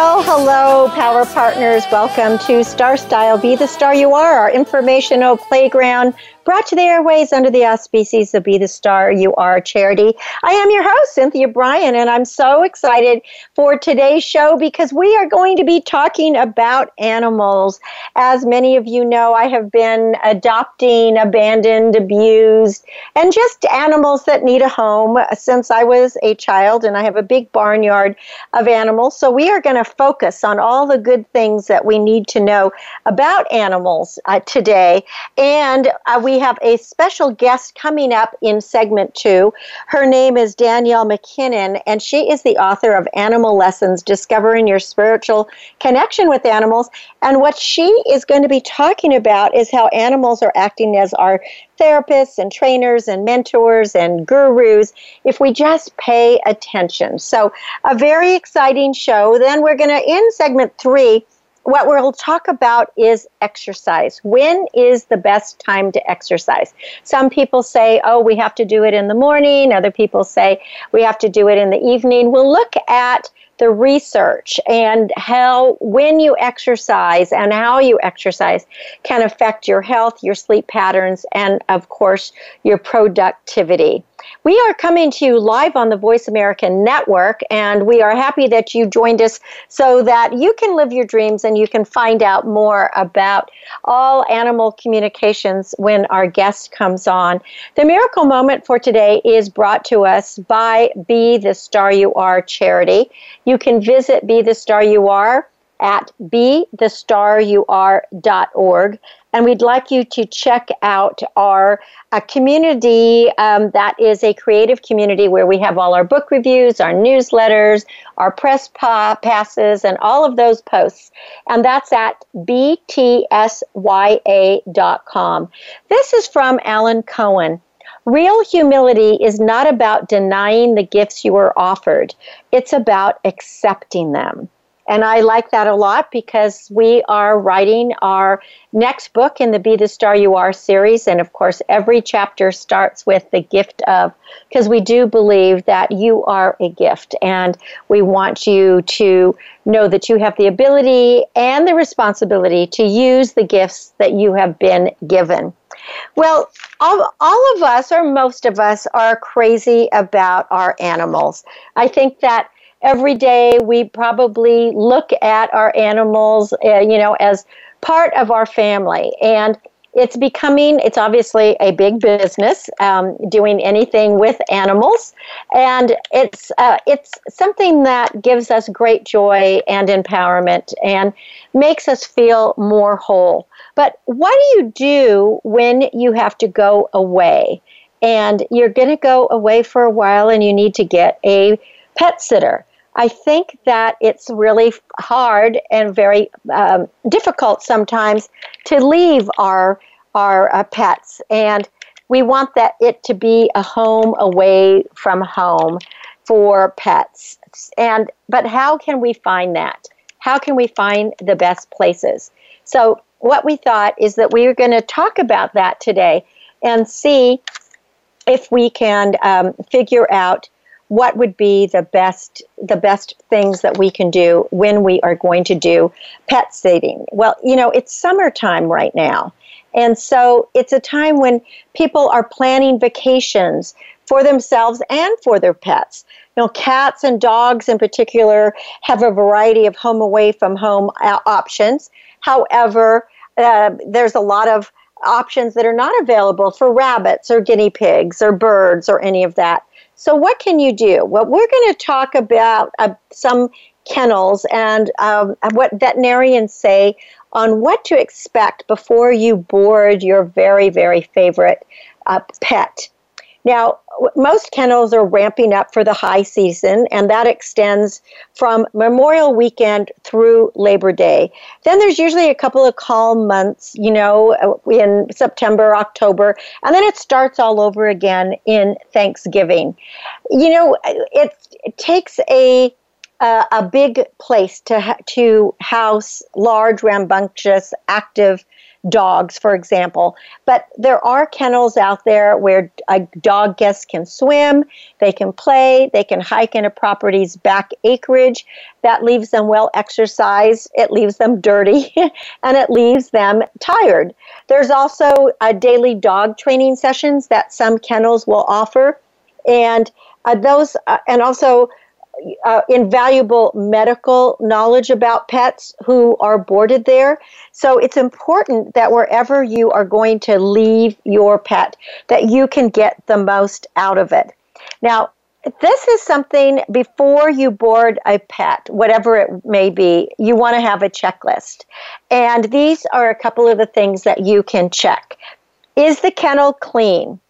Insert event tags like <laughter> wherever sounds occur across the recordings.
Well, hello, Power Partners. Welcome to Star Style Be the Star You Are, our informational playground brought to the airways under the auspices of Be the Star You Are charity. I am your host, Cynthia Brian, and I'm so excited for today's show because we are going to be talking about animals. As many of you know, I have been adopting, abandoned, abused, and just animals that need a home since I was a child, and I have a big barnyard of animals. So we are going to focus on all the good things that we need to know about animals uh, today. And uh, we have a special guest coming up in segment two. Her name is Danielle MacKinnon, and she is the author of Animal Lessons Discovering Your Spiritual Connection with Animals. And what she is going to be talking about is how animals are acting as our therapists and trainers and mentors and gurus if we just pay attention. So, a very exciting show. Then we're going to, in segment three, what we'll talk about is exercise. When is the best time to exercise? Some people say, oh, we have to do it in the morning. Other people say we have to do it in the evening. We'll look at the research and how when you exercise and how you exercise can affect your health, your sleep patterns, and of course, your productivity. We are coming to you live on the Voice America Network, and we are happy that you joined us so that you can live your dreams and you can find out more about all animal communications when our guest comes on. The miracle moment for today is brought to us by Be the Star You Are charity. You can visit Be the Star You Are at bethestarur.org. And we'd like you to check out our uh, community um, that is a creative community where we have all our book reviews, our newsletters, our press pa- passes, and all of those posts. And that's at btsya.com. This is from Alan Cohen. Real humility is not about denying the gifts you are offered, it's about accepting them. And I like that a lot because we are writing our next book in the Be the Star You Are series. And of course, every chapter starts with the gift of, because we do believe that you are a gift. And we want you to know that you have the ability and the responsibility to use the gifts that you have been given. Well, all, all of us, or most of us, are crazy about our animals. I think that every day we probably look at our animals, uh, you know, as part of our family. And it's becoming, it's obviously a big business um, doing anything with animals. And it's, uh, it's something that gives us great joy and empowerment and makes us feel more whole. But what do you do when you have to go away? And you're going to go away for a while and you need to get a pet sitter. I think that it's really hard and very um, difficult sometimes to leave our our uh, pets, and we want that it to be a home away from home for pets. And but how can we find that? How can we find the best places? So what we thought is that we were going to talk about that today and see if we can um, figure out what would be the best the best things that we can do when we are going to do pet sitting well you know it's summertime right now. And so it's a time when people are planning vacations for themselves and for their pets. You know cats and dogs in particular have a variety of home away from home uh, options. However uh, there's a lot of options that are not available for rabbits or guinea pigs or birds or any of that so, what can you do? Well, we're going to talk about uh, some kennels and um, what veterinarians say on what to expect before you board your very, very favorite uh, pet. Now, most kennels are ramping up for the high season, and that extends from Memorial Weekend through Labor Day. Then there's usually a couple of calm months, you know, uh, in September, October, and then it starts all over again in Thanksgiving. You know, it, it takes a uh, a big place to ha- to house large, rambunctious, active dogs, for example. But there are kennels out there where a dog guest can swim, they can play, they can hike in a property's back acreage. That leaves them well exercised, it leaves them dirty, <laughs> and it leaves them tired. There's also a daily dog training sessions that some kennels will offer. And uh, those, uh, and also uh, invaluable medical knowledge about pets who are boarded there. So it's important that wherever you are going to leave your pet, that you can get the most out of it. Now, this is something before you board a pet, whatever it may be, you want to have a checklist. And these are a couple of the things that you can check. Is the kennel clean?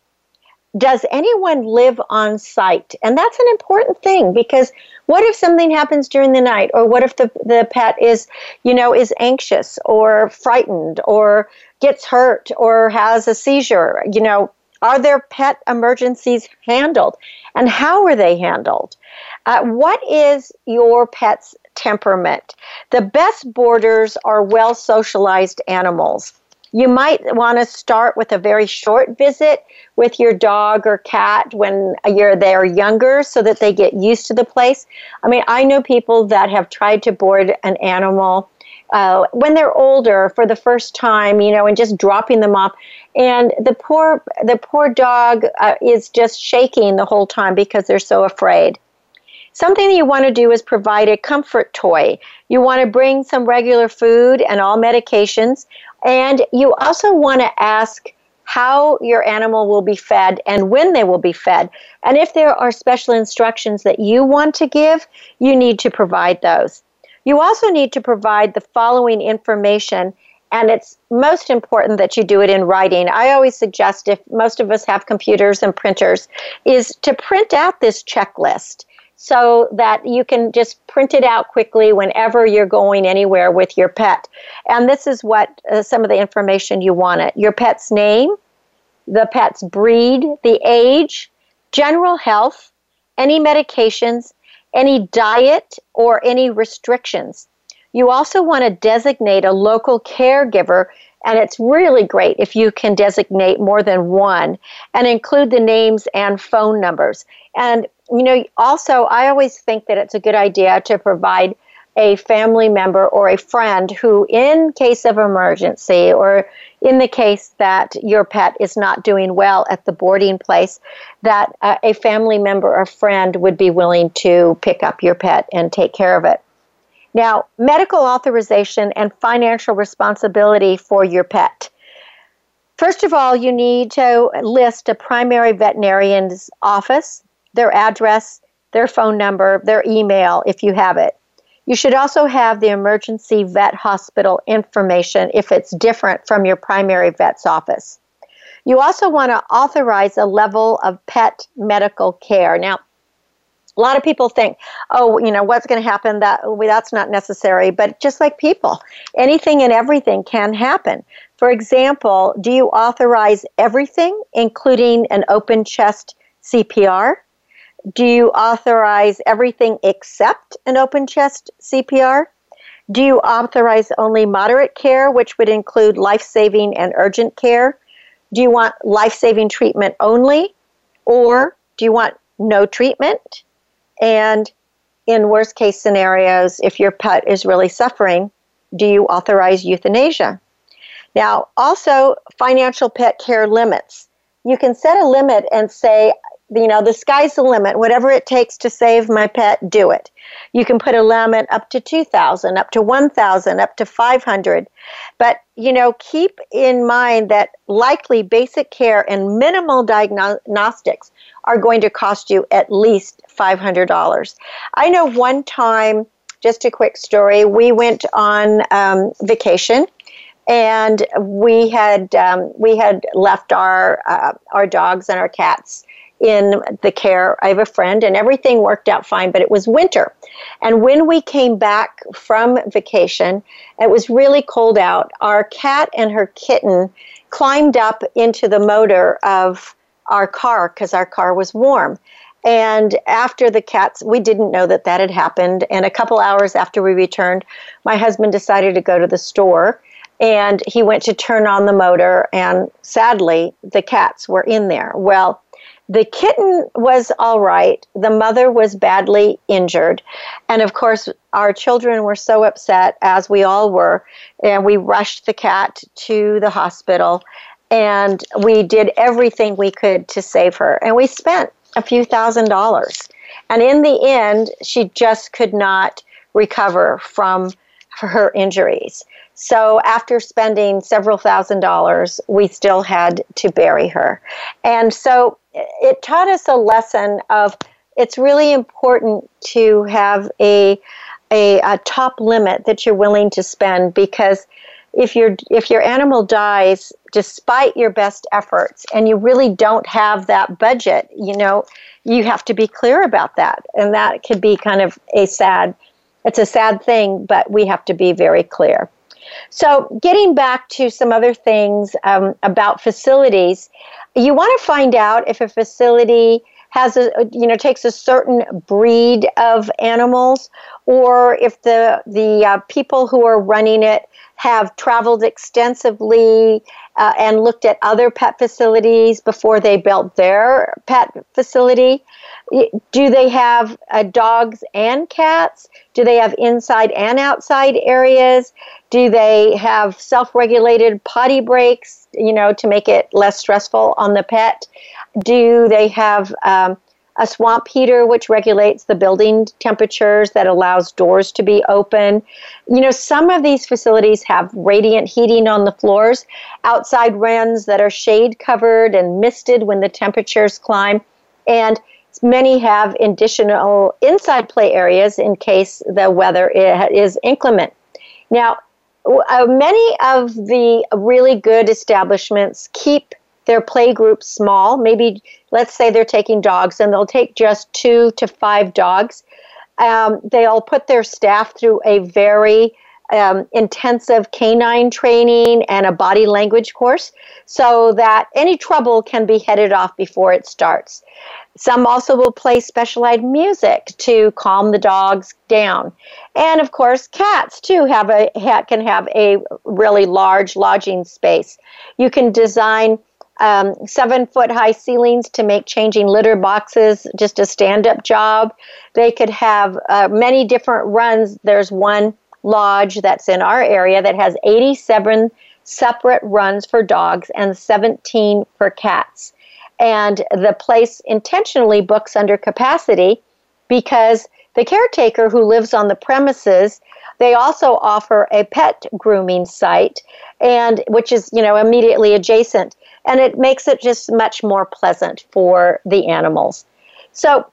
Does anyone live on site? And that's an important thing because what if something happens during the night or what if the, the pet is, you know, is anxious or frightened or gets hurt or has a seizure? You know, are their pet emergencies handled? And how are they handled? Uh, what is your pet's temperament? The best boarders are well socialized animals. You might want to start with a very short visit with your dog or cat when you're they're younger so that they get used to the place. I mean, I know people that have tried to board an animal uh, when they're older for the first time, you know, and just dropping them off, and the poor the poor dog uh, is just shaking the whole time because they're so afraid. Something that you want to do is provide a comfort toy. You want to bring some regular food and all medications, and you also want to ask how your animal will be fed and when they will be fed. And if there are special instructions that you want to give, you need to provide those. You also need to provide the following information, and it's most important that you do it in writing. I always suggest, if most of us have computers and printers, is to print out this checklist so that you can just print it out quickly whenever you're going anywhere with your pet. And this is what uh, some of the information you want it your pet's name, the pet's breed, the age, general health, any medications, any diet, or any restrictions. You also want to designate a local caregiver and it's really great if you can designate more than one and include the names and phone numbers. And, you know, also, I always think that it's a good idea to provide a family member or a friend who, in case of emergency or in the case that your pet is not doing well at the boarding place, that uh, a family member or friend would be willing to pick up your pet and take care of it. Now, medical authorization and financial responsibility for your pet. First of all, you need to list a primary veterinarian's office, their address, their phone number, their email if you have it. You should also have the emergency vet hospital information if it's different from your primary vet's office. You also want to authorize a level of pet medical care. Now, a lot of people think, oh, you know, what's going to happen? That that's not necessary. But just like people, anything and everything can happen. For example, do you authorize everything, including an open chest CPR? Do you authorize everything except an open chest CPR? Do you authorize only moderate care, which would include life saving and urgent care? Do you want life saving treatment only? Or do you want no treatment? And in worst case scenarios, if your pet is really suffering, do you authorize euthanasia? Now, also financial pet care limits. You can set a limit and say, you know, the sky's the limit. Whatever it takes to save my pet, do it. You can put a limit up to 2000, up to 1000, up to 500. But, you know, keep in mind that likely basic care and minimal diagnostics are going to cost you at least $500. I know one time, just a quick story, we went on um, vacation and we had um, we had left our uh, our dogs and our cats in the care. Have a friend, and everything worked out fine, but it was winter. And when we came back from vacation, it was really cold out. Our cat and her kitten climbed up into the motor of our car because our car was warm. And after the cats, we didn't know that that had happened. And a couple hours after we returned, my husband decided to go to the store and he went to turn on the motor. And sadly, the cats were in there. Well, the kitten was all right. The mother was badly injured. And of course, our children were so upset, as we all were. And we rushed the cat to the hospital and we did everything we could to save her. And we spent a few thousand dollars. And in the end, she just could not recover from her injuries. So after spending several thousand dollars, we still had to bury her. And so it taught us a lesson of it's really important to have a, a, a top limit that you're willing to spend because if your if your animal dies despite your best efforts and you really don't have that budget you know you have to be clear about that. And that could be kind of a sad it's a sad thing but we have to be very clear. So, getting back to some other things um, about facilities, you want to find out if a facility has a you know takes a certain breed of animals or if the the uh, people who are running it have traveled extensively uh, and looked at other pet facilities before they built their pet facility do they have uh, dogs and cats? Do they have inside and outside areas? Do they have self regulated potty breaks, you know, to make it less stressful on the pet? Do they have um, a swamp heater which regulates the building temperatures that allows doors to be open? You know, some of these facilities have radiant heating on the floors, outside runs that are shade covered and misted when the temperatures climb. And Many have additional inside play areas in case the weather is inclement. Now, uh, many of the really good establishments keep their play groups small. Maybe, let's say they're taking dogs and they'll take just two to five dogs. Um, they'll put their staff through a very um, intensive canine training and a body language course so that any trouble can be headed off before it starts. Some also will play specialized music to calm the dogs down. And of course, cats too have a can have a really large lodging space. You can design um, seven foot high ceilings to make changing litter boxes just a stand up job. They could have uh, many different runs. There's one lodge that's in our area that has 87 separate runs for dogs and 17 for cats. And the place intentionally books under capacity because the caretaker who lives on the premises they also offer a pet grooming site and which is you know immediately adjacent and it makes it just much more pleasant for the animals so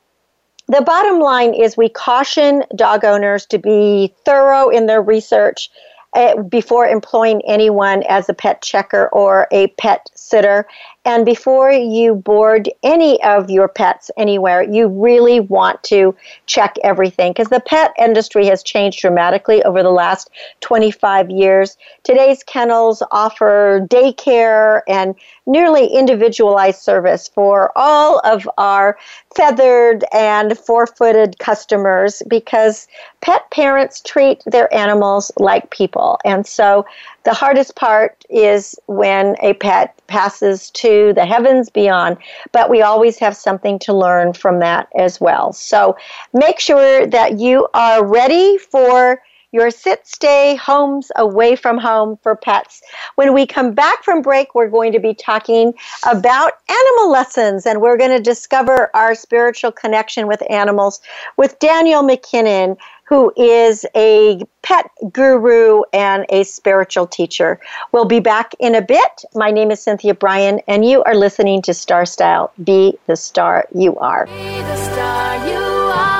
the bottom line is we caution dog owners to be thorough in their research uh, before employing anyone as a pet checker or a pet sitter. And before you board any of your pets anywhere, you really want to check everything because the pet industry has changed dramatically over the last 25 years. Today's kennels offer daycare and nearly individualized service for all of our feathered and four footed customers because pet parents treat their animals like people. And so The hardest part is when a pet passes to the heavens beyond, but we always have something to learn from that as well. So make sure that you are ready for your sit stay homes away from home for pets. When we come back from break, we're going to be talking about animal lessons and we're going to discover our spiritual connection with animals with Daniel MacKinnon who is a pet guru and a spiritual teacher. We'll be back in a bit. My name is Cynthia Brian, and you are listening to Star Style. Be the star you are. Be the star you are.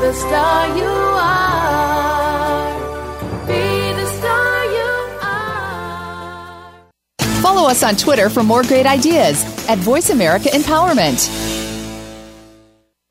The star you are. Be the star you are. Follow us on Twitter for more great ideas at Voice America Empowerment.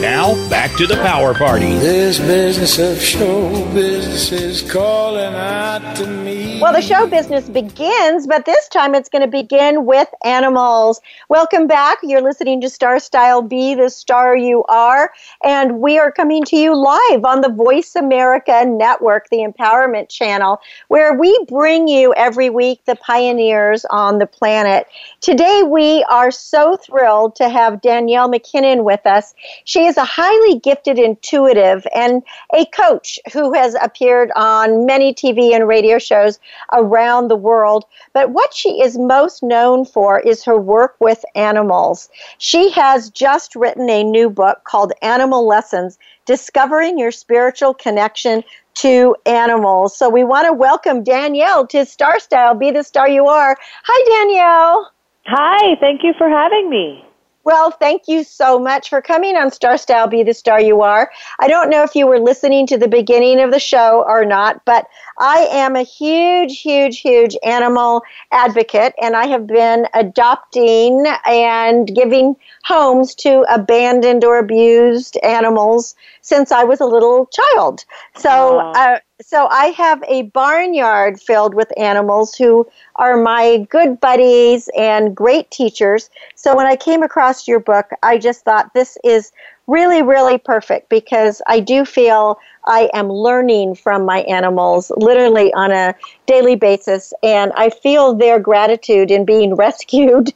Now, back to the power party. This business of show business is calling out to me. Well, the show business begins, but this time it's going to begin with animals. Welcome back. You're listening to Star Style Be the Star You Are, and we are coming to you live on the Voice America Network, the Empowerment Channel, where we bring you every week the pioneers on the planet. Today, we are so thrilled to have Danielle MacKinnon with us. She is a highly gifted intuitive and a coach who has appeared on many TV and radio shows around the world. But what she is most known for is her work with animals. She has just written a new book called Animal Lessons Discovering Your Spiritual Connection to Animals. So we want to welcome Danielle to Star Style Be the Star You Are. Hi, Danielle. Hi, thank you for having me. Well, thank you so much for coming on Star Style Be the Star You Are. I don't know if you were listening to the beginning of the show or not, but I am a huge, huge, huge animal advocate, and I have been adopting and giving homes to abandoned or abused animals since I was a little child. So, uh, so I have a barnyard filled with animals who are my good buddies and great teachers. So when I came across your book, I just thought this is really, really perfect because I do feel I am learning from my animals literally on a daily basis, and I feel their gratitude in being <laughs> rescued.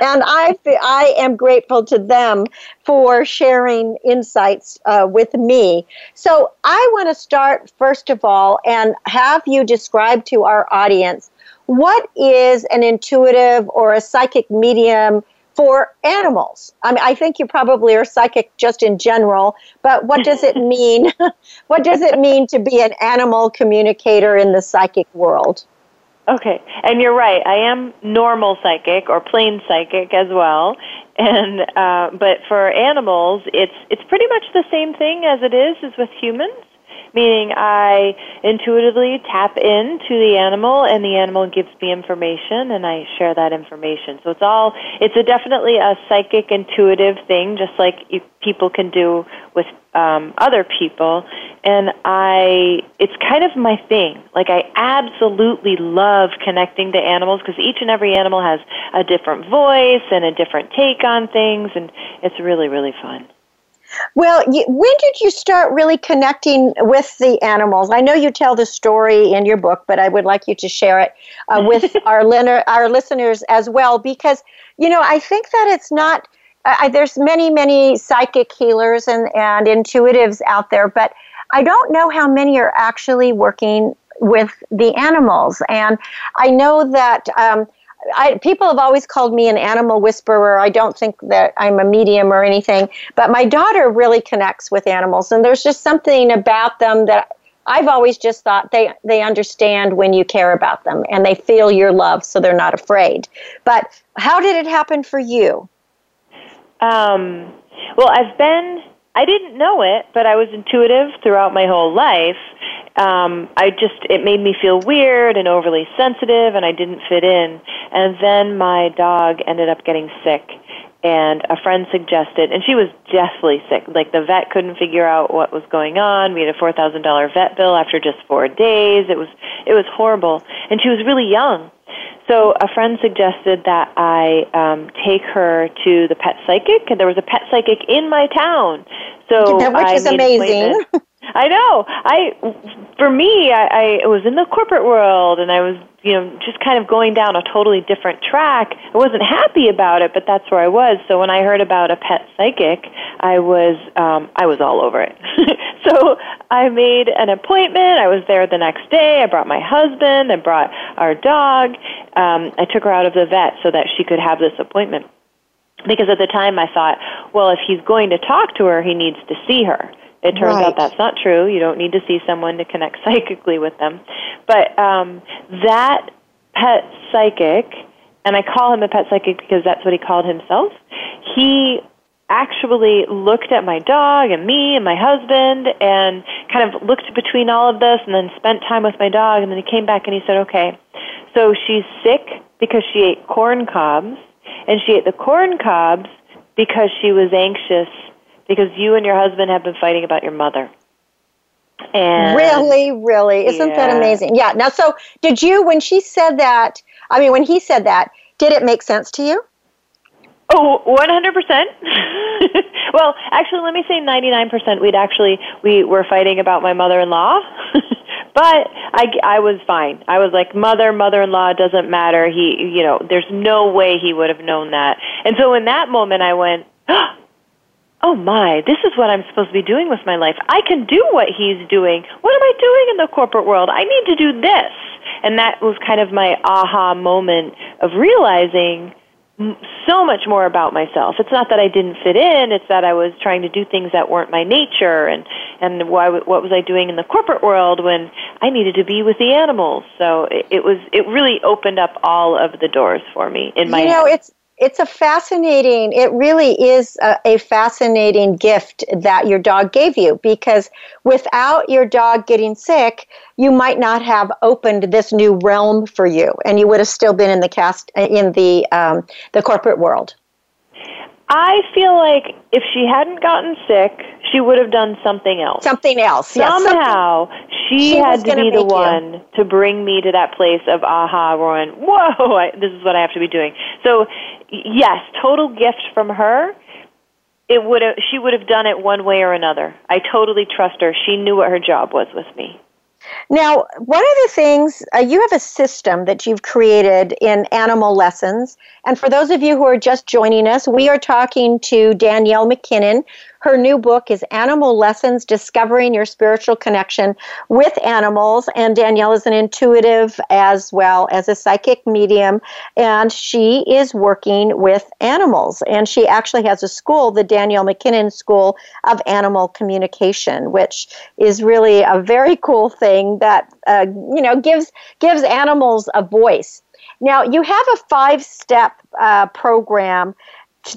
and I, I am grateful to them for sharing insights uh, with me. So I want to start, first of all, and have you describe to our audience what is an intuitive or a psychic medium for animals. I mean, I think you probably are psychic just in general, but what does it <laughs> mean? <laughs> what does it mean to be an animal communicator in the psychic world? Okay, and you're right. I am normal psychic or plain psychic as well, and uh, but for animals, it's it's pretty much the same thing as it is as with humans. Meaning I intuitively tap into the animal and the animal gives me information and I share that information. So it's all, it's a definitely a psychic intuitive thing, just like you, people can do with um, other people. And I, it's kind of my thing. Like I absolutely love connecting to animals because each and every animal has a different voice and a different take on things, and it's really, really fun. Well, you, when did you start really connecting with the animals? I know you tell the story in your book, but I would like you to share it uh, with <laughs> our, liner, our listeners as well because, you know, I think that it's not, uh, there's many, many psychic healers and, and intuitives out there, but I don't know how many are actually working with the animals. And I know that. Um, I, people have always called me an animal whisperer. I don't think that I'm a medium or anything, but my daughter really connects with animals, and there's just something about them that I've always just thought they they understand when you care about them and they feel your love, so they're not afraid. But how did it happen for you? Um, well, I've been I didn't know it, but I was intuitive throughout my whole life. Um, I just it made me feel weird and overly sensitive, and I didn't fit in. And then my dog ended up getting sick, and a friend suggested, and she was deathly sick. Like the vet couldn't figure out what was going on. We had a four thousand dollar vet bill after just four days. It was it was horrible, and she was really young. So a friend suggested that I um, take her to the pet psychic, and there was a pet psychic in my town. So which I is amazing. I know. I, for me, I, I was in the corporate world, and I was, you know, just kind of going down a totally different track. I wasn't happy about it, but that's where I was. So when I heard about a pet psychic, I was, um, I was all over it. <laughs> so I made an appointment. I was there the next day. I brought my husband. I brought our dog. Um, I took her out of the vet so that she could have this appointment. Because at the time I thought, well, if he's going to talk to her, he needs to see her. It turns Right. out that's not true. You don't need to see someone to connect <laughs> psychically with them. But um, that pet psychic, and I call him a pet psychic because that's what he called himself, he actually looked at my dog and me and my husband and kind of looked between all of this and then spent time with my dog and then he came back and he said, okay, so she's sick because she ate corn cobs and she ate the corn cobs because she was anxious because you and your husband have been fighting about your mother. And really, really, isn't that amazing? Yeah. Now, so did you when she said that? I mean, when he said that, did it make sense to you? Oh, 100%. <laughs> well, actually, let me say 99%. We'd actually, we were fighting about my mother-in-law. <laughs> but I, I was fine. I was like, mother, mother-in-law, doesn't matter. He, you know, there's no way he would have known that. And so in that moment, I went, <gasps> oh Oh, my, this is what I'm supposed to be doing with my life. I can do what he's doing. What am I doing in the corporate world? I need to do this. And that was kind of my aha moment of realizing so much more about myself. It's not that I didn't fit in, it's that I was trying to do things that weren't my nature and and why what was I doing in the corporate world when I needed to be with the animals. So it, it was it really opened up all of the doors for me in my you know, head. it's it's a fascinating. It really is a, a fascinating gift that your dog gave you because without your dog getting sick, you might not have opened this new realm for you, and you would have still been in the cast in the um, the corporate world. I feel like if she hadn't gotten sick, she would have done something else. Something else. yes, something- Somehow, she, She had to be the make you. one to bring me to that place of aha, going, whoa, I, this is what I have to be doing. So, yes, total gift from her. It would have, she would have done it one way or another. I totally trust her. She knew what her job was with me. Now, one of the things, uh, you have a system that you've created in animal lessons. And for those of you who are just joining us, we are talking to Danielle MacKinnon. Her new book is Animal Lessons Discovering Your Spiritual Connection with Animals. And Danielle is an intuitive as well as a psychic medium. And she is working with animals. And she actually has a school, the Danielle MacKinnon School of Animal Communication, which is really a very cool thing that uh, you know gives gives animals a voice. Now you have a five step uh, program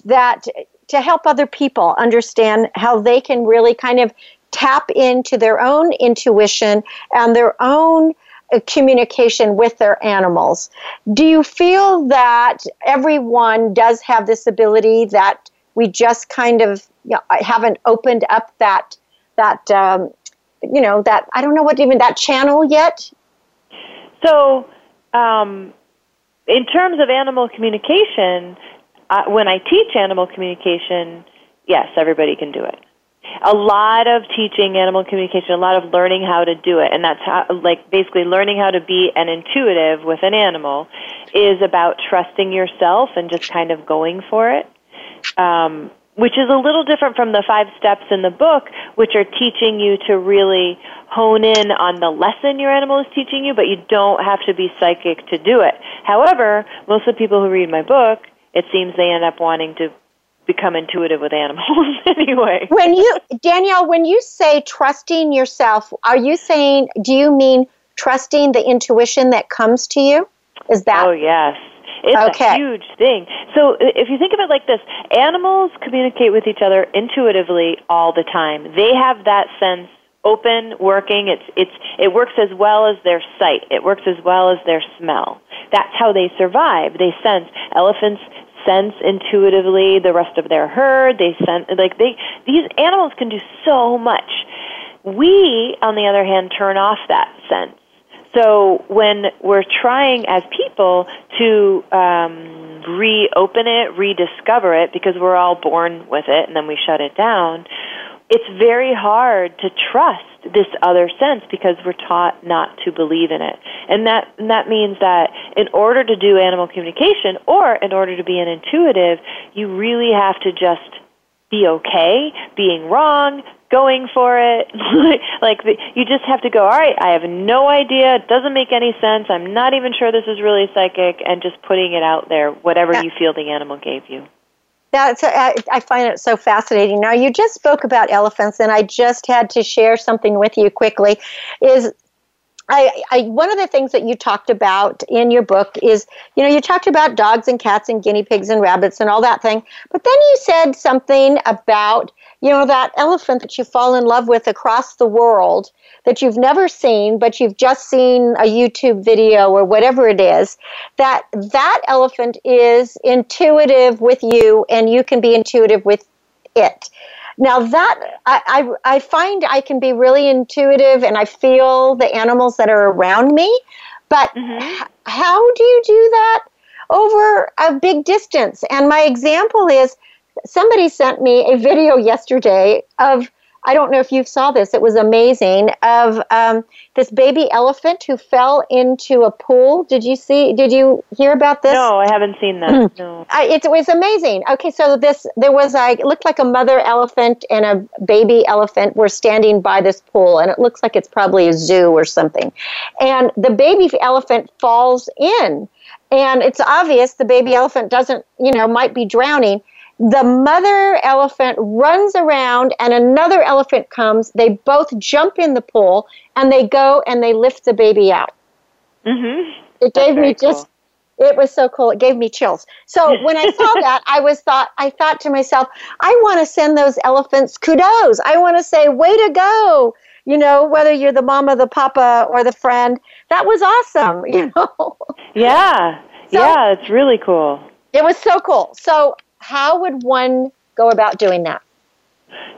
that to help other people understand how they can really kind of tap into their own intuition and their own uh, communication with their animals. Do you feel that everyone does have this ability that we just kind of you know, haven't opened up that that um, you know that I don't know what even that channel yet? So, um, in terms of animal communication, uh, when I teach animal communication, yes, everybody can do it. A lot of teaching animal communication, a lot of learning how to do it, and that's how, like basically learning how to be an intuitive with an animal is about trusting yourself and just kind of going for it. Um, which is a little different from the five steps in the book, which are teaching you to really hone in on the lesson your animal is teaching you, but you don't have to be psychic to do it. However, most of the people who read my book, it seems they end up wanting to become intuitive with animals <laughs> anyway. When you, Danielle, when you say trusting yourself, are you saying, do you mean trusting the intuition that comes to you? Is that? Oh, yes. It's Okay. a huge thing. So if you think of it like this, animals communicate with each other intuitively all the time. They have that sense open, working. It's it's it works as well as their sight. It works as well as their smell. That's how they survive. They sense. Elephants sense intuitively the rest of their herd. They sense like they these animals can do so much. We, on the other hand, turn off that sense. So when we're trying as people to um, reopen it, rediscover it, because we're all born with it and then we shut it down, it's very hard to trust this other sense because we're taught not to believe in it. And that and that means that in order to do animal communication or in order to be an intuitive, you really have to just be okay being wrong, going for it. <laughs> like the, you just have to go, all right, I have no idea, it doesn't make any sense. I'm not even sure this is really psychic and just putting it out there whatever you feel the animal gave you. That's uh, I, I find it so fascinating. Now you just spoke about elephants, and I just had to share something with you quickly. Is I, I one of the things that you talked about in your book is you know you talked about dogs and cats and guinea pigs and rabbits and all that thing, but then you said something about you know that elephant that you fall in love with across the world that you've never seen but you've just seen a YouTube video or whatever it is that that elephant is intuitive with you and you can be intuitive with it now that I, I, I find I can be really intuitive and I feel the animals that are around me, but mm-hmm. h- how do you do that over a big distance? And my example is somebody sent me a video yesterday of I don't know if you saw this. It was amazing of um, this baby elephant who fell into a pool. Did you see? Did you hear about this? No, I haven't seen that. no. I, it was amazing. Okay, so this there was like it looked like a mother elephant and a baby elephant were standing by this pool, and it looks like it's probably a zoo or something. And the baby elephant falls in, and it's obvious the baby elephant doesn't, you know, might be drowning. The mother elephant runs around, and another elephant comes. They both jump in the pool, and they go and they lift the baby out. Mhm. It That's gave me very cool. just it was so cool. It gave me chills. So <laughs> when I saw that, I was thought I thought to myself, I want to send those elephants kudos. I want to say, way to go. You know, whether you're the mama, the papa, or the friend, that was awesome. <laughs> You know, Yeah. So- yeah, it's really cool. it was so cool. So how would one go about doing that?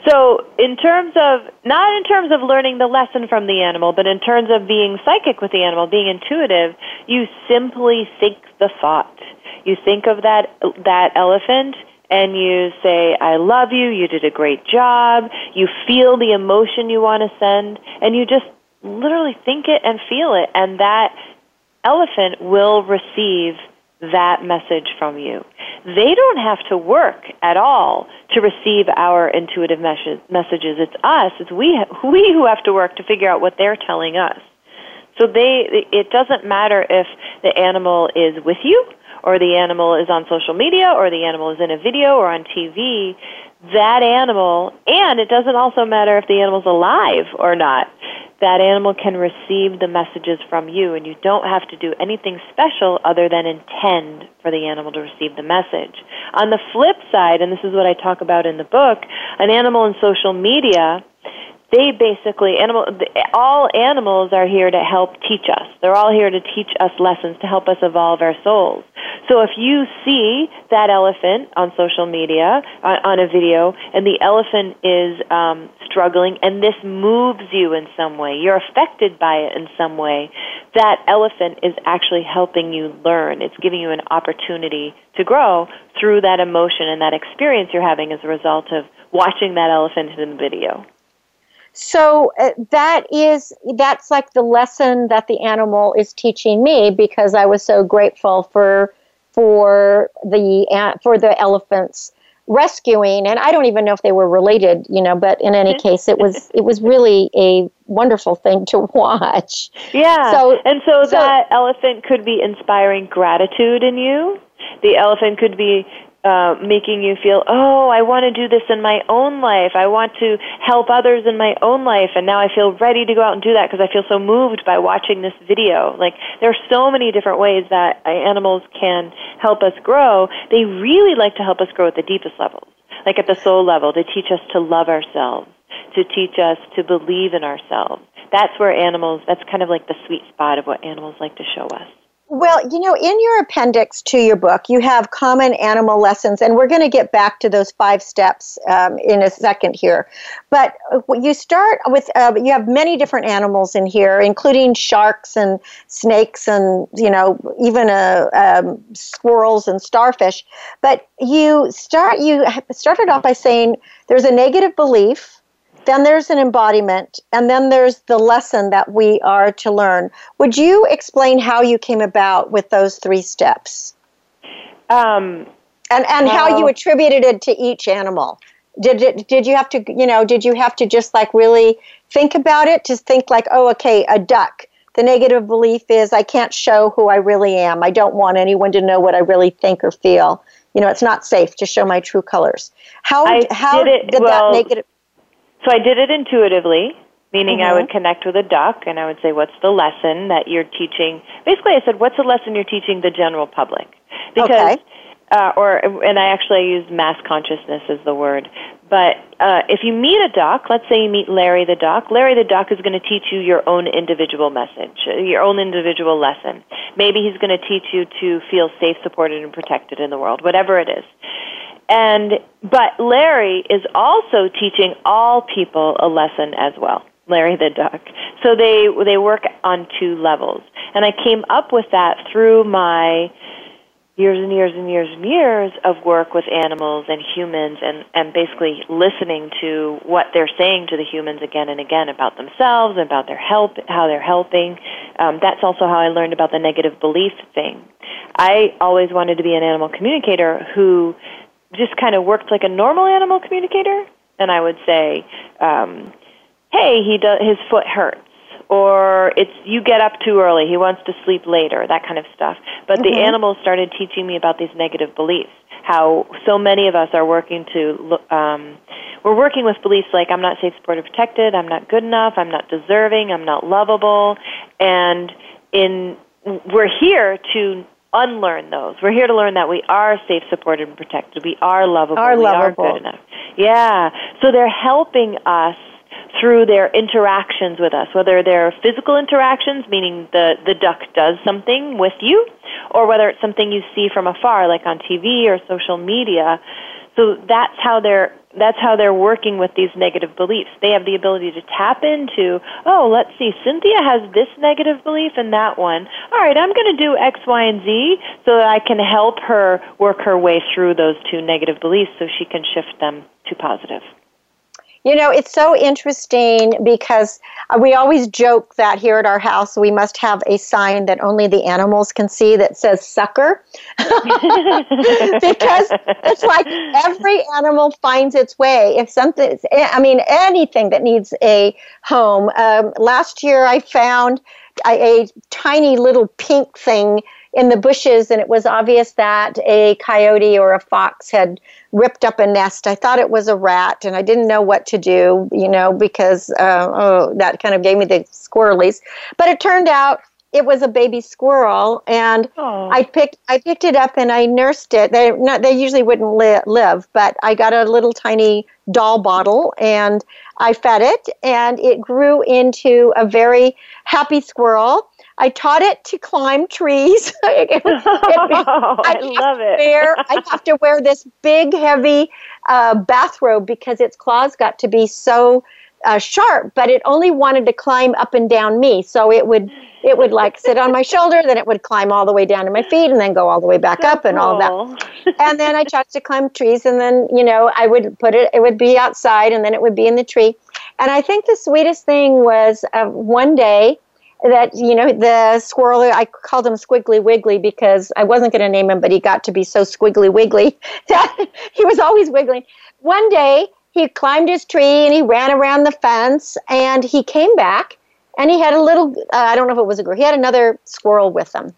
So, in terms of not in terms of learning the lesson from the animal, but in terms of being psychic with the animal, being intuitive, you simply think the thought. You think of that that elephant and you say, "I love you. You did a great job." You feel the emotion you want to send, and you just literally think it and feel it, and that elephant will receive that message from you. They don't have to work at all to receive our intuitive mes- messages. It's us, it's we, <laughs> we who have to work to figure out what they're telling us. So they, it doesn't matter if the animal is with you, or the animal is on social media, or the animal is in a video or on TV. That animal, and it doesn't also matter if the animal's alive or not. That animal can receive the messages from you, and you don't have to do anything special other than intend for the animal to receive the message. On the flip side, and this is what I talk about in the book, an animal in social media they basically animal all animals are here to help teach us. They're all here to teach us lessons to help us evolve our souls. So if you see that elephant on social media on, a video and the elephant is um, struggling and this moves you in some way you're affected by it in some way that elephant is actually helping you learn. It's giving you an opportunity to grow through that emotion and that experience you're having as a result of watching that elephant in the video so uh, that is that's like the lesson that the animal is teaching me because I was so grateful for for the uh, for the elephants rescuing and I don't even know if they were related, you know, but in any case it was it was really a wonderful thing to <laughs> watch. Yeah. So and so, so that elephant could be inspiring gratitude in you. The elephant could be uh, making you feel, oh, I want to do this in my own life. I want to help others in my own life, and now I feel ready to go out and do that because I feel so moved by watching this video. Like there are so many different ways that animals can help us grow. They really like to help us grow at the deepest levels, like at the soul level. They teach us to love ourselves, to teach us to believe in ourselves. That's where animals. That's kind of like the sweet spot of what animals like to show us. Well, you know, in your appendix to your book, you have common animal lessons, and we're going to get back to those five steps um, in a second here. But uh, you start with, uh, you have many different animals in here, including sharks and snakes and, you know, even uh, um, squirrels and starfish. But you start, you started off by saying there's a negative belief then there's an embodiment, and then there's the lesson that we are to learn. Would you explain how you came about with those three steps? Um, and and well, how you attributed it to each animal. Did it, did you have to you know did you have to just like really think about it to think like oh okay a duck the negative belief is I can't show who I really am I don't want anyone to know what I really think or feel you know it's not safe to show my true colors how I how did, it, did well, that negative so I did it intuitively, meaning Mm-hmm. I would connect with a duck and I would say, What's the lesson that you're teaching? Basically, I said, What's the lesson you're teaching the general public? Because, Okay. uh, or, and I actually use mass consciousness as the word. But uh, if you meet a duck, let's say you meet Larry the duck, Larry the duck is going to teach you your own individual message, your own individual lesson. Maybe he's going to teach you to feel safe, supported, and protected in the world, whatever it is. And but Larry is also teaching all people a lesson as well. Larry the duck. So they they work on two levels. And I came up with that through my years and years and years and years of work with animals and humans and, and basically listening to what they're saying to the humans again and again about themselves, about their help, how they're helping. Um, that's also how I learned about the negative belief thing. I always wanted to be an animal communicator who just kind of worked like a normal animal communicator, and I would say, um, "Hey, he does, his foot hurts." Or it's you get up too early. He wants to sleep later. That kind of stuff. But the Mhm. animals started teaching me about these negative beliefs. How so many of us are working to um, we're working with beliefs like I'm not safe, supported, protected. I'm not good enough. I'm not deserving. I'm not lovable. And in we're here to unlearn those. We're here to learn that we are safe, supported, and protected. We are lovable. Are we are good enough. Yeah. So they're helping us through their interactions with us, whether they're physical interactions, meaning the, the duck does something with you, or whether it's something you see from afar, like on TV or social media. So that's how they're that's how they're working with these negative beliefs. They have the ability to tap into, oh, let's see, Cynthia has this negative belief and that one. All right, I'm going to do X, Y, and Z so that I can help her work her way through those two negative beliefs so she can shift them to positive. You know, it's so interesting because uh, we always joke that here at our house we must have a sign that only the animals can see that says sucker. <laughs> because it's like every animal finds its way. If something, I mean, anything that needs a home. Um, last year I found a, a tiny little pink thing in the bushes, and it was obvious that a coyote or a fox had ripped up a nest. I thought it was a rat, and I didn't know what to do, you know, because uh, oh, that kind of gave me the squirrelies. But it turned out it was a baby squirrel, and Oh. I picked I picked it up and I nursed it. They not they usually wouldn't li- live, but I got a little tiny doll bottle and I fed it, and it grew into a very happy squirrel. I taught it to climb trees. <laughs> It- Oh, <laughs> I have love it. Wear, <laughs> I have to wear this big, heavy uh, bathrobe because its claws got to be so uh, sharp, but it only wanted to climb up and down me. So it would, it would like sit on my shoulder, then it would climb all the way down to my feet, and then go all the way back up, and all that and then I taught it to climb trees, and then you know I would put it. It would be outside, and then it would be in the tree. And I think the sweetest thing was uh, one day that you know the squirrel. I called him Squiggly Wiggly because I wasn't going to name him, but he got to be so squiggly wiggly <laughs> that he was always wiggling. One day he climbed his tree and he ran around the fence, and he came back, and he had a little. Uh, I don't know if it was a girl. He had another squirrel with him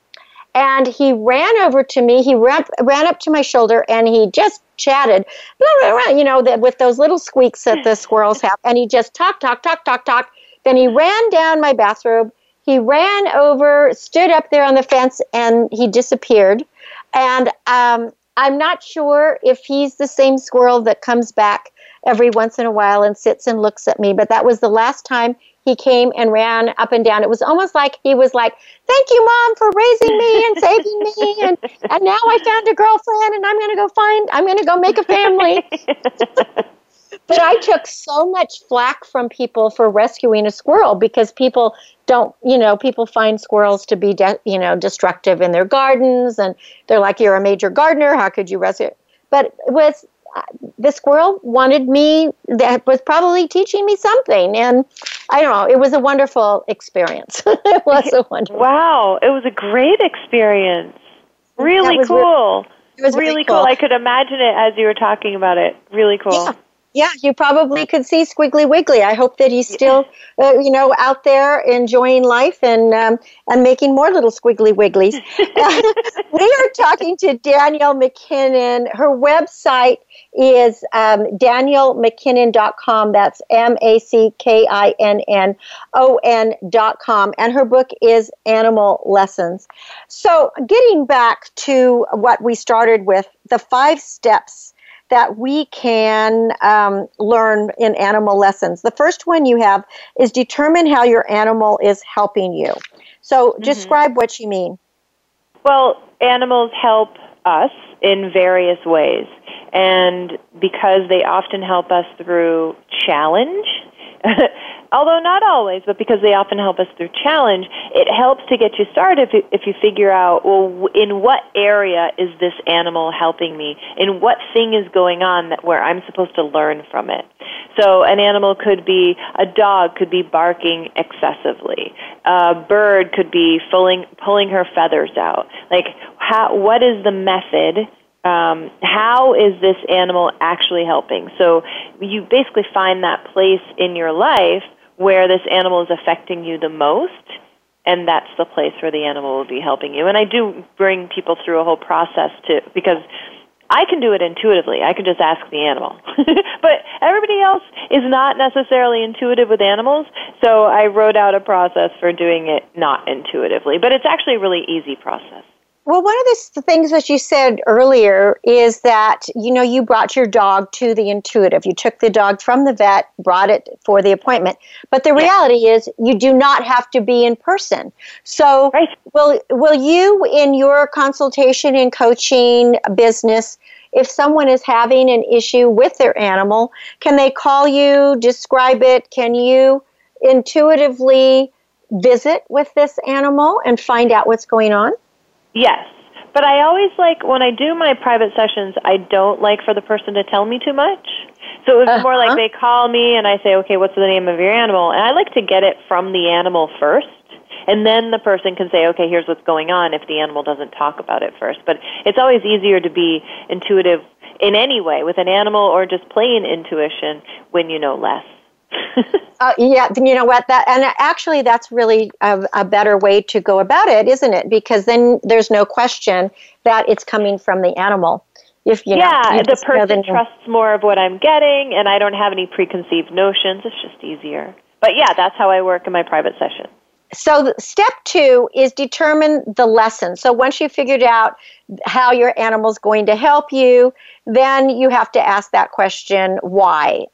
and he ran over to me. He ran, ran up to my shoulder and he just chatted, blah, blah, blah, you know, with those little squeaks that the squirrels have. And he just talk, talk, talk, talk, talk. Then he ran down my bathrobe. He ran over, stood up there on the fence, and he disappeared. And um, I'm not sure if he's the same squirrel that comes back every once in a while and sits and looks at me, but that was the last time he came and ran up and down. It was almost like he was like, Thank you, Mom, for raising me and saving me. And, and now I found a girlfriend and I'm going to go find, I'm going to go make a family. <laughs> but I took so much flack from people for rescuing a squirrel because people don't, you know, people find squirrels to be, de- you know, destructive in their gardens. And they're like, You're a major gardener. How could you rescue? But it was, uh, the squirrel wanted me that was probably teaching me something and i don't know it was a wonderful experience <laughs> it was a wonderful Wow, it was a great experience. Really cool. it was really really cool. cool. I could imagine it as you were talking about it. Really cool. Yeah. Yeah, you probably could see Squiggly Wiggly. I hope that he's still, uh, you know, out there enjoying life and um, and making more little Squiggly Wigglies. <laughs> <laughs> we are talking to Danielle MacKinnon. Her website is um, daniellemackinnon.com. That's M A C K I N N O N.com. And her book is Animal Lessons. So, getting back to what we started with, the five steps that we can um, learn in animal lessons. The first one you have is determine how your animal is helping you. So, describe what you mean. Well, animals help us in various ways. And because they often help us through challenge, <laughs> although not always, but because they often help us through challenge, it helps to get you started if you, if you figure out, well, in what area is this animal helping me? In what thing is going on that where I'm supposed to learn from it? So an animal could be, a dog could be barking excessively. A bird could be pulling, pulling her feathers out. Like, how, what is the method um, how is this animal actually helping? So you basically find that place in your life where this animal is affecting you the most, and that's the place where the animal will be helping you. And I do bring people through a whole process to because I can do it intuitively. I can just ask the animal. <laughs> but everybody else is not necessarily intuitive with animals, so I wrote out a process for doing it not intuitively. But it's actually a really easy process. Well, one of the things that you said earlier is that you know you brought your dog to the intuitive. You took the dog from the vet, brought it for the appointment. But the reality is, you do not have to be in person. So, Right. will will you in your consultation and coaching business? If someone is having an issue with their animal, can they call you, describe it? Can you intuitively visit with this animal and find out what's going on? Yes. But I always like when I do my private sessions, I don't like for the person to tell me too much. So it's more like Uh-huh. they call me and I say, "Okay, what's the name of your animal?" And I like to get it from the animal first, and then the person can say, "Okay, here's what's going on." If the animal doesn't talk about it first, but it's always easier to be intuitive in any way with an animal or just plain intuition when you know less. <laughs> Uh, yeah, you know what? That and actually, that's really a, a better way to go about it, isn't it? Because then there's no question that it's coming from the animal. If you know, yeah, you the person trusts more of what I'm getting, and I don't have any preconceived notions. It's just easier. But yeah, that's how I work in my private session. so step two is determine the lesson. So once you figured out how your animal's going to help you, then you have to ask that question, why?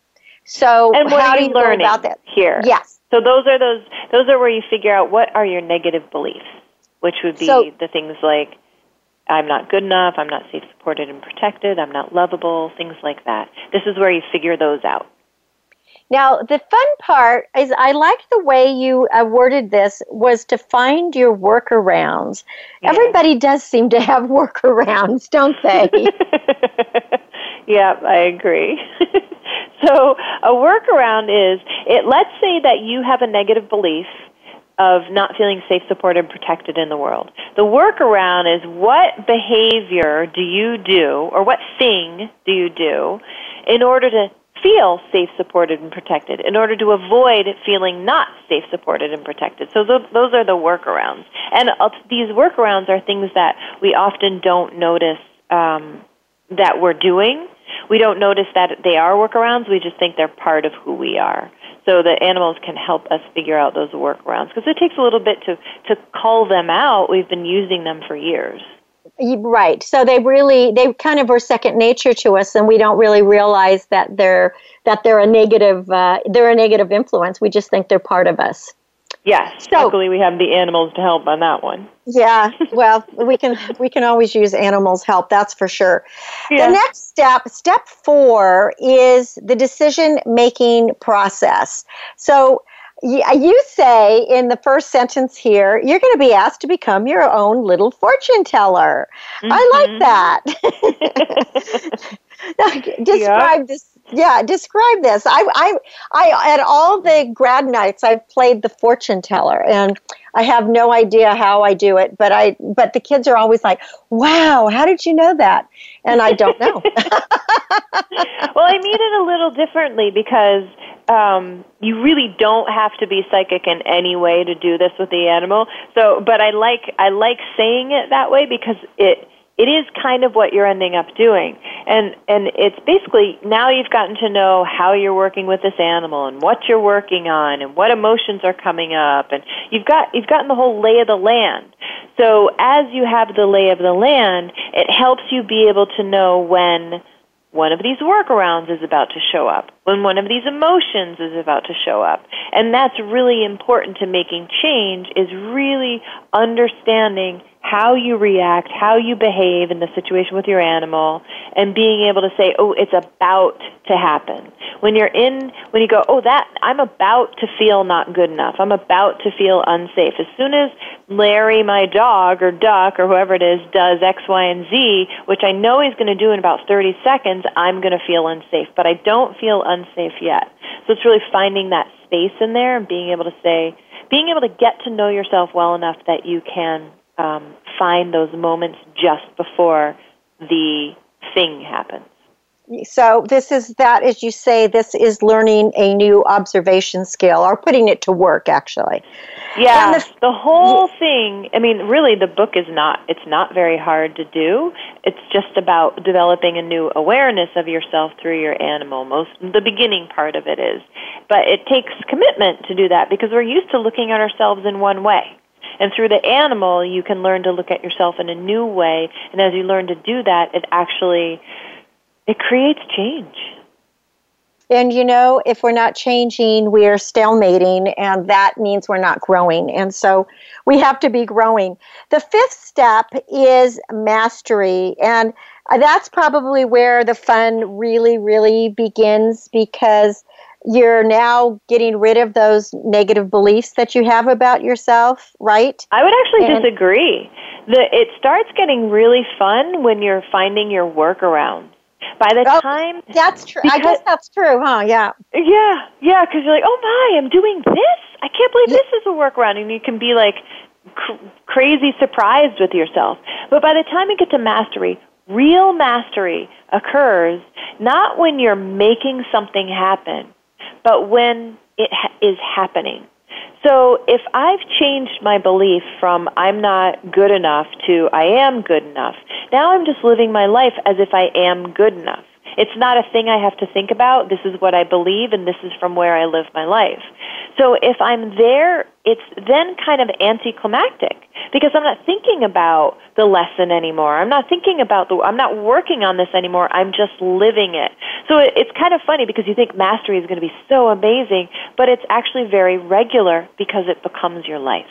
So And what how are do you you learning about that? here? Yes. So those are those those are where you figure out what are your negative beliefs, which would be So- the things like I'm not good enough, I'm not safe, supported, and protected, I'm not lovable, things like that. This is where you figure those out. Now, the fun part is I like the way you uh, worded this was to find your workarounds. Everybody does seem to have <laughs> workarounds, don't they? <laughs> Yeah, I agree. <laughs> <laughs> so a workaround is it let's say that you have a negative belief of not feeling safe, supported, and protected in the world. The workaround is what behavior do you do or what thing do you do in order to feel safe, supported, and protected, in order to avoid feeling not safe, supported, and protected. So those, those are the workarounds. And uh, these workarounds are things that we often don't notice um, that we're doing. We don't notice that they are workarounds. We just think they're part of who we are. So the animals can help us figure out those workarounds because it takes a little bit to to call them out. We've been using them for years. right. So they really they kind of are second nature to us, and we don't really realize that they're that they're a negative uh, they're a negative influence. We just think they're part of us. Yes. So, luckily, we have the animals to help on that one. Yeah, <laughs> well, we can we can always use animals' help. That's for sure. Yeah. The next step, step four, is the decision making process. So. You say in the first sentence here, you're going to be asked to become your own little fortune teller. I like mm-hmm. that. <laughs> Now, describe this. Yeah, describe this. I, I, I, at all the grad nights, I've played the fortune teller, and I have no idea how I do it. But I, but the kids are always like, "Wow, how did you know that?" And I don't know. <laughs> well, I mean it a little differently because um, you really don't have to be psychic in any way to do this with the animal. So, but I like I like saying it that way because it it is kind of what you're ending up doing, and and it's basically now you've gotten to know how you're working with this animal and what you're working on and what emotions are coming up, and you've got you've gotten the whole lay of the land. So as you have the lay of the land, it helps you be able to know when one of these workarounds is about to show up, when one of these emotions is about to show up. And that's really important to making change is really understanding how you react, how you behave in the situation with your animal, and being able to say, oh, it's about to happen. When you're in, when you go, oh, that, I'm about to feel not good enough. I'm about to feel unsafe. As soon as Larry, my dog, or duck, or whoever it is, does X, Y, and Z, which I know he's going to do in about 30 seconds, I'm going to feel unsafe. But I don't feel unsafe yet. So it's really finding that space in there and being able to say, being able to get to know yourself well enough that you can um, find those moments just before the thing happens. So this is that, as you say, this is learning a new observation skill or putting it to work, actually. Yeah, the- the, whole thing. I mean, really, the book is not. It's not very hard to do. It's just about developing a new awareness of yourself through your animal. Most the beginning part of it is, but it takes commitment to do that because we're used to looking at ourselves in one way. And through the animal, you can learn to look at yourself in a new way. And as you learn to do that, it actually it creates change. And you know, if we're not changing, we are stalemating, and that means we're not growing. And so we have to be growing. The fifth step is mastery. And that's probably where the fun really, really begins because you're now getting rid of those negative beliefs that you have about yourself, right? I would actually And- disagree. The it starts getting really fun when you're finding your workarounds. By the oh, time that's true, I guess that's true, huh? Yeah. Yeah, yeah, because you're like, oh my, I'm doing this. I can't believe this is a workaround, and you can be like cr- crazy surprised with yourself. But by the time you get to mastery, real mastery occurs not when you're making something happen, but when it ha- is happening. So if I've changed my belief from I'm not good enough to I am good enough, now I'm just living my life as if I am good enough. It's not a thing I have to think about. This is what I believe and this is from where I live my life. So if I'm there, it's then kind of anticlimactic because I'm not thinking about the lesson anymore. I'm not thinking about the, I'm not working on this anymore. I'm just living it. So it, it's kind of funny because you think mastery is going to be so amazing, but it's actually very regular because it becomes your life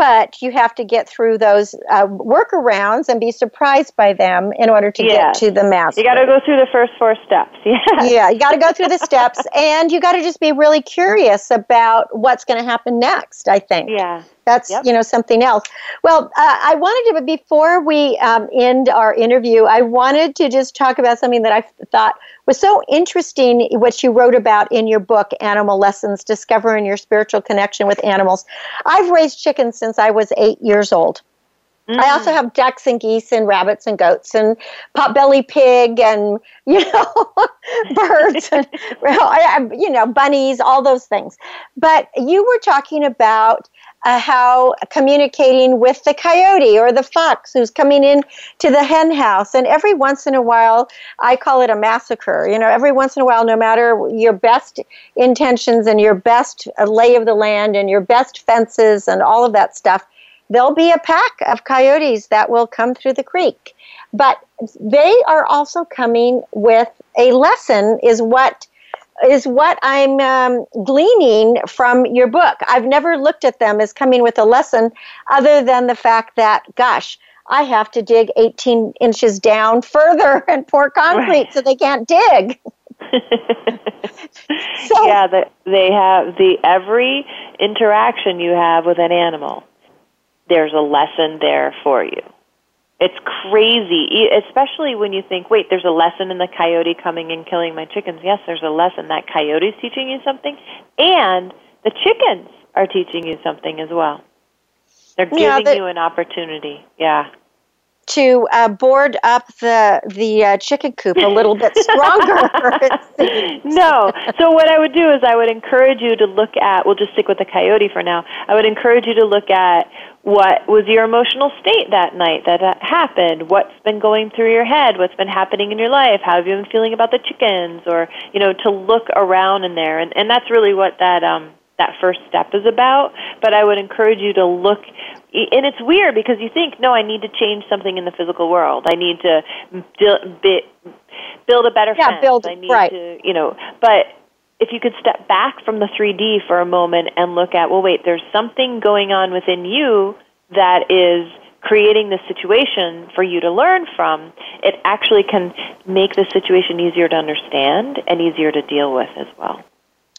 but you have to get through those uh, workarounds and be surprised by them in order to Yes. get to the master. You got to go through the first four steps. <laughs> Yeah. yeah, you got to go through the steps, and you got to just be really curious about what's going to happen next. I think. Yeah. That's you know something else. Well, uh, I wanted to but before we um, end our interview, I wanted to just talk about something that I thought was so interesting, what you wrote about in your book, Animal Lessons: Discovering Your Spiritual Connection with Animals. I've raised chickens since I was eight years old. I also have ducks and geese and rabbits and goats and potbelly pig and <laughs> you know birds and <laughs> well, I, I- you know bunnies, all those things. But you were talking about uh, how communicating with the coyote or the fox who's coming in to the hen house, and every once in a while, I call it a massacre. You know, every once in a while, no matter your best intentions and your best uh, lay of the land and your best fences and all of that stuff there'll be a pack of coyotes that will come through the creek. But they are also coming with a lesson, is what is what I'm um, gleaning from your book. I've never looked at them as coming with a lesson, other than the fact that, gosh, I have to dig 18 inches down <laughs> further and pour concrete so they can't dig. <laughs> so, yeah, the, they have the every interaction you have with an animal. There's a lesson there for you. It's crazy, especially when you think, wait, there's a lesson in the coyote coming and killing my chickens. Yes, there's a lesson. That coyote's teaching you something, and the chickens are teaching you something as well. They're giving Yeah, you an opportunity. Yeah. to uh, board up the the uh, chicken coop a little bit <laughs> stronger. <laughs> no. So what I would do is I would encourage you to look at. We'll just stick with the coyote for now. I would encourage you to look at what was your emotional state that night that uh, happened. What's been going through your head? What's been happening in your life? How have you been feeling about the chickens? Or you know, to look around in there, and and that's really what that um that first step is about. But I would encourage you to look. And it's weird because you think, no, I need to change something in the physical world. I need to build, build a better Yeah, fence. build- I need right. to, you know, but if you could step back from the 3D for a moment and look at, well, wait, there's something going on within you that is creating this situation for you to learn from, it actually can make the situation easier to understand and easier to deal with as well.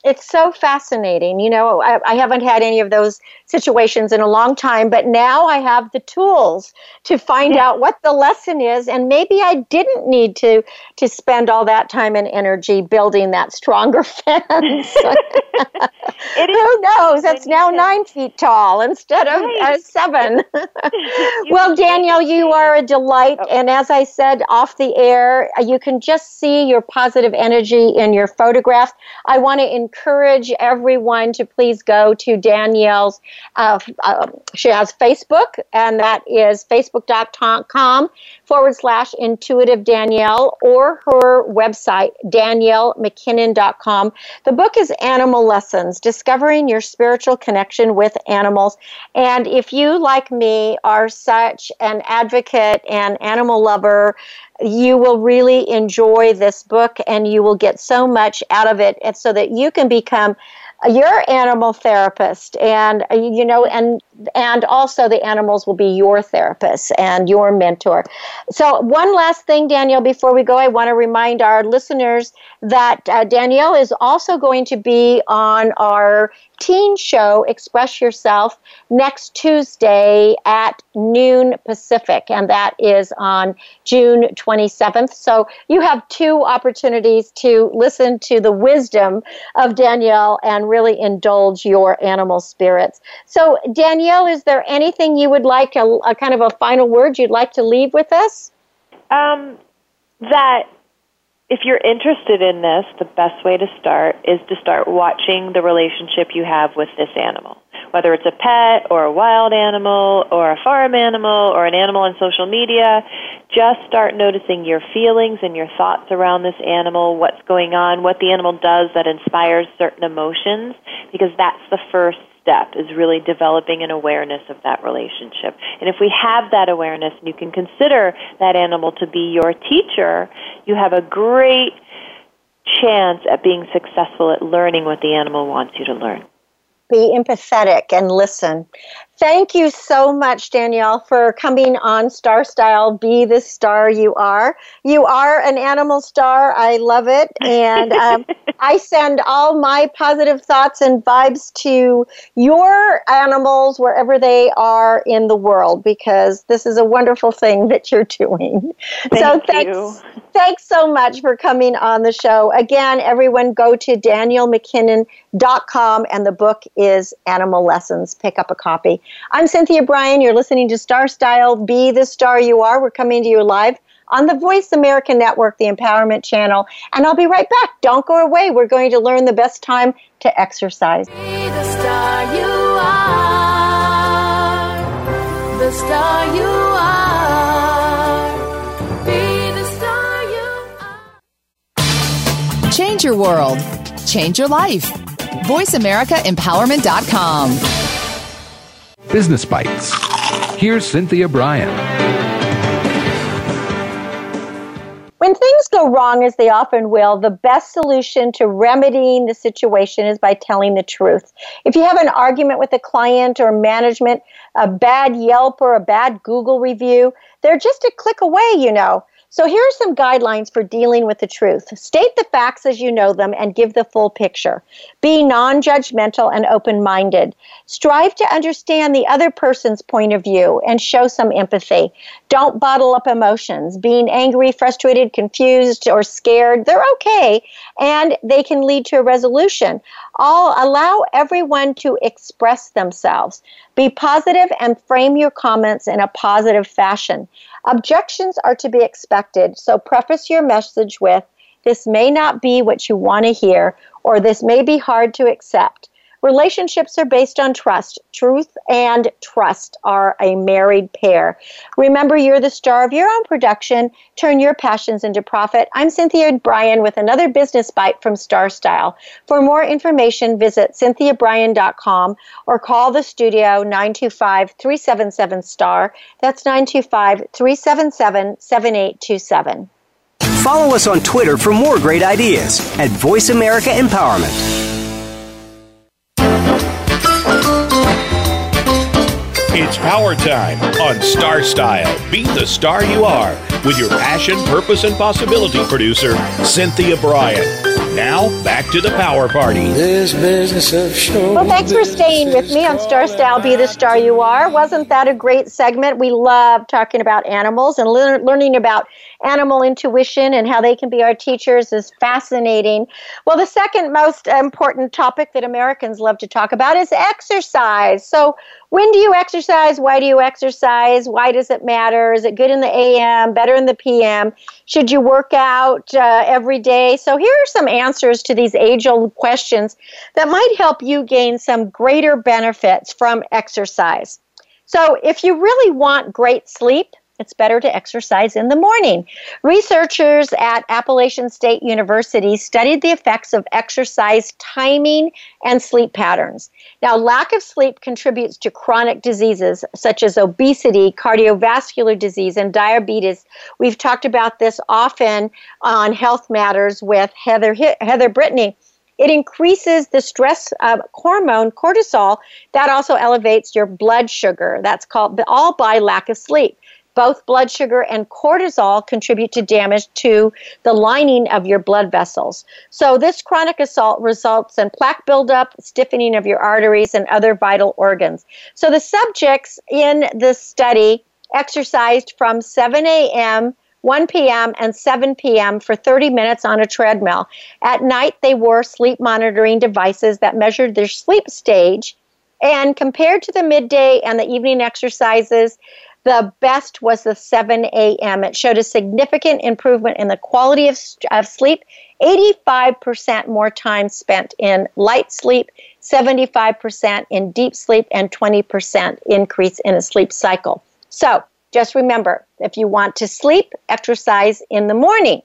It's so fascinating. You know, I, I haven't had any of those situations in a long time, but now I have the tools to find out what the lesson is, and maybe I didn't need to to spend all that time and energy building that stronger <laughs> fence. <laughs> Who knows? It's now nine feet tall instead of uh, seven. <laughs> well, Danielle, you are a delight, and as I said off the air, you can just see your positive energy in your photographs. I want to encourage everyone to please go to Danielle's. Uh, uh, she has Facebook, and that is facebook.com forward slash intuitive Danielle or her website, daniellemackinnon.com. The book is Animal Lessons Discovering Your Spiritual Connection with Animals. And if you, like me, are such an advocate and animal lover, you will really enjoy this book and you will get so much out of it and so that you can become your animal therapist and you know and and also the animals will be your therapist and your mentor. So one last thing danielle before we go i want to remind our listeners that uh, danielle is also going to be on our teen show express yourself next tuesday at noon pacific and that is on june 27th so you have two opportunities to listen to the wisdom of danielle and really indulge your animal spirits. So danielle is there anything you would like a, a kind of a final word you'd like to leave with us? Um, that if you're interested in this, the best way to start is to start watching the relationship you have with this animal. whether it's a pet or a wild animal or a farm animal or an animal on social media. Just start noticing your feelings and your thoughts around this animal, what's going on, what the animal does that inspires certain emotions, because that's the first step is really developing an awareness of that relationship. And if we have that awareness and you can consider that animal to be your teacher, you have a great chance at being successful at learning what the animal wants you to learn. Be empathetic and listen. Thank you so much, Danielle, for coming on Star Style. Be the star you are. You are an animal star. I love it. And um, <laughs> I send all my positive thoughts and vibes to your animals wherever they are in the world because this is a wonderful thing that you're doing. Thank so thanks, you. thanks so much for coming on the show. Again, everyone go to daniellemackinnon.com and the book is Animal Lessons. Pick up a copy. I'm Cynthia Brian. You're listening to Star Style Be the Star You Are. We're coming to you live on the Voice America Network, the Empowerment Channel. And I'll be right back. Don't go away. We're going to learn the best time to exercise. Be the star you are. The star you are. Be the star you are. Change your world. Change your life. VoiceAmericaEmpowerment.com. Business Bites. Here's Cynthia Brian. When things go wrong, as they often will, the best solution to remedying the situation is by telling the truth. If you have an argument with a client or management, a bad Yelp or a bad Google review, they're just a click away, you know. So here are some guidelines for dealing with the truth. State the facts as you know them and give the full picture. Be non judgmental and open minded. Strive to understand the other person's point of view and show some empathy. Don't bottle up emotions. Being angry, frustrated, confused, or scared, they're okay and they can lead to a resolution. All allow everyone to express themselves. Be positive and frame your comments in a positive fashion. Objections are to be expected, so preface your message with this may not be what you want to hear, or this may be hard to accept. Relationships are based on trust. Truth and trust are a married pair. Remember, you're the star of your own production. Turn your passions into profit. I'm Cynthia Brian with another business bite from Star Style. For more information, visit cynthiabrian.com or call the studio 925 377 STAR. That's 925 377 7827. Follow us on Twitter for more great ideas at Voice America Empowerment. It's power time on Star Style. Be the star you are with your passion, purpose, and possibility producer, Cynthia Brian. Now, back to the power party. This business of show. Well, thanks for staying with me on Star Style Be the Star You Are. Wasn't that a great segment? We love talking about animals and lear- learning about animal intuition and how they can be our teachers is fascinating. Well, the second most important topic that Americans love to talk about is exercise. So, when do you exercise? Why do you exercise? Why does it matter? Is it good in the AM, better in the PM? Should you work out uh, every day? So, here are some answers to these age old questions that might help you gain some greater benefits from exercise. So, if you really want great sleep, it's better to exercise in the morning. Researchers at Appalachian State University studied the effects of exercise timing and sleep patterns. Now, lack of sleep contributes to chronic diseases such as obesity, cardiovascular disease, and diabetes. We've talked about this often on Health Matters with Heather, Heather Brittany. It increases the stress uh, hormone cortisol. That also elevates your blood sugar. That's called all by lack of sleep. Both blood sugar and cortisol contribute to damage to the lining of your blood vessels. So, this chronic assault results in plaque buildup, stiffening of your arteries, and other vital organs. So, the subjects in this study exercised from 7 a.m. 1 p.m. and 7 p.m. for 30 minutes on a treadmill. At night, they wore sleep monitoring devices that measured their sleep stage. And compared to the midday and the evening exercises, the best was the 7 a.m. It showed a significant improvement in the quality of, of sleep, 85% more time spent in light sleep, 75% in deep sleep, and 20% increase in a sleep cycle. So just remember if you want to sleep, exercise in the morning.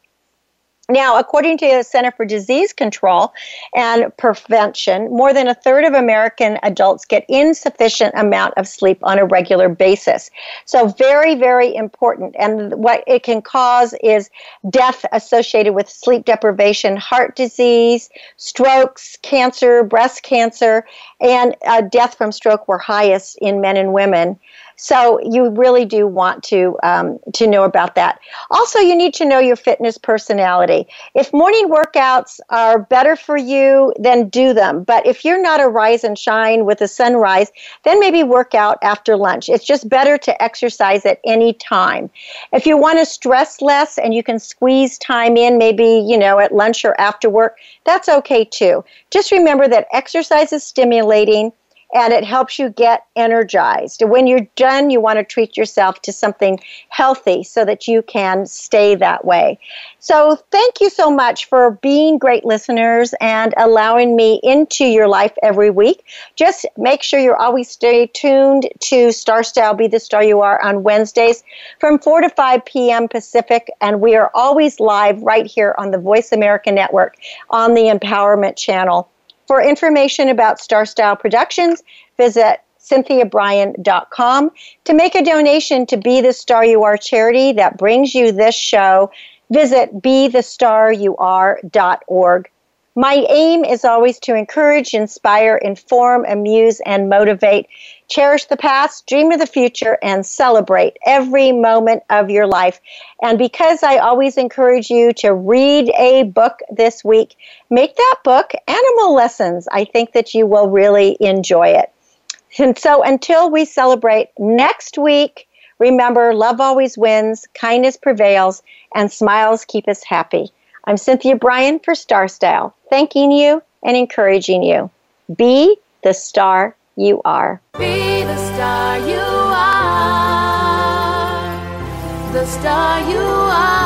Now, according to the Center for Disease Control and Prevention, more than a third of American adults get insufficient amount of sleep on a regular basis. So, very, very important. And what it can cause is death associated with sleep deprivation, heart disease, strokes, cancer, breast cancer, and uh, death from stroke were highest in men and women. So you really do want to um, to know about that. Also, you need to know your fitness personality. If morning workouts are better for you, then do them. But if you're not a rise and shine with the sunrise, then maybe work out after lunch. It's just better to exercise at any time. If you want to stress less and you can squeeze time in, maybe you know at lunch or after work, that's okay too. Just remember that exercise is stimulating and it helps you get energized. When you're done, you want to treat yourself to something healthy so that you can stay that way. So, thank you so much for being great listeners and allowing me into your life every week. Just make sure you're always stay tuned to Star Style Be the Star You Are on Wednesdays from 4 to 5 p.m. Pacific, and we are always live right here on the Voice America Network on the Empowerment Channel. For information about Star Style Productions, visit cynthiabrian.com. To make a donation to Be the Star You Are charity that brings you this show, visit BeTheStarYouAre.org. My aim is always to encourage, inspire, inform, amuse, and motivate. Cherish the past, dream of the future, and celebrate every moment of your life. And because I always encourage you to read a book this week, make that book Animal Lessons. I think that you will really enjoy it. And so until we celebrate next week, remember love always wins, kindness prevails, and smiles keep us happy. I'm Cynthia Brian for Star Style, thanking you and encouraging you. Be the star you are. Be the star you are. The star you are.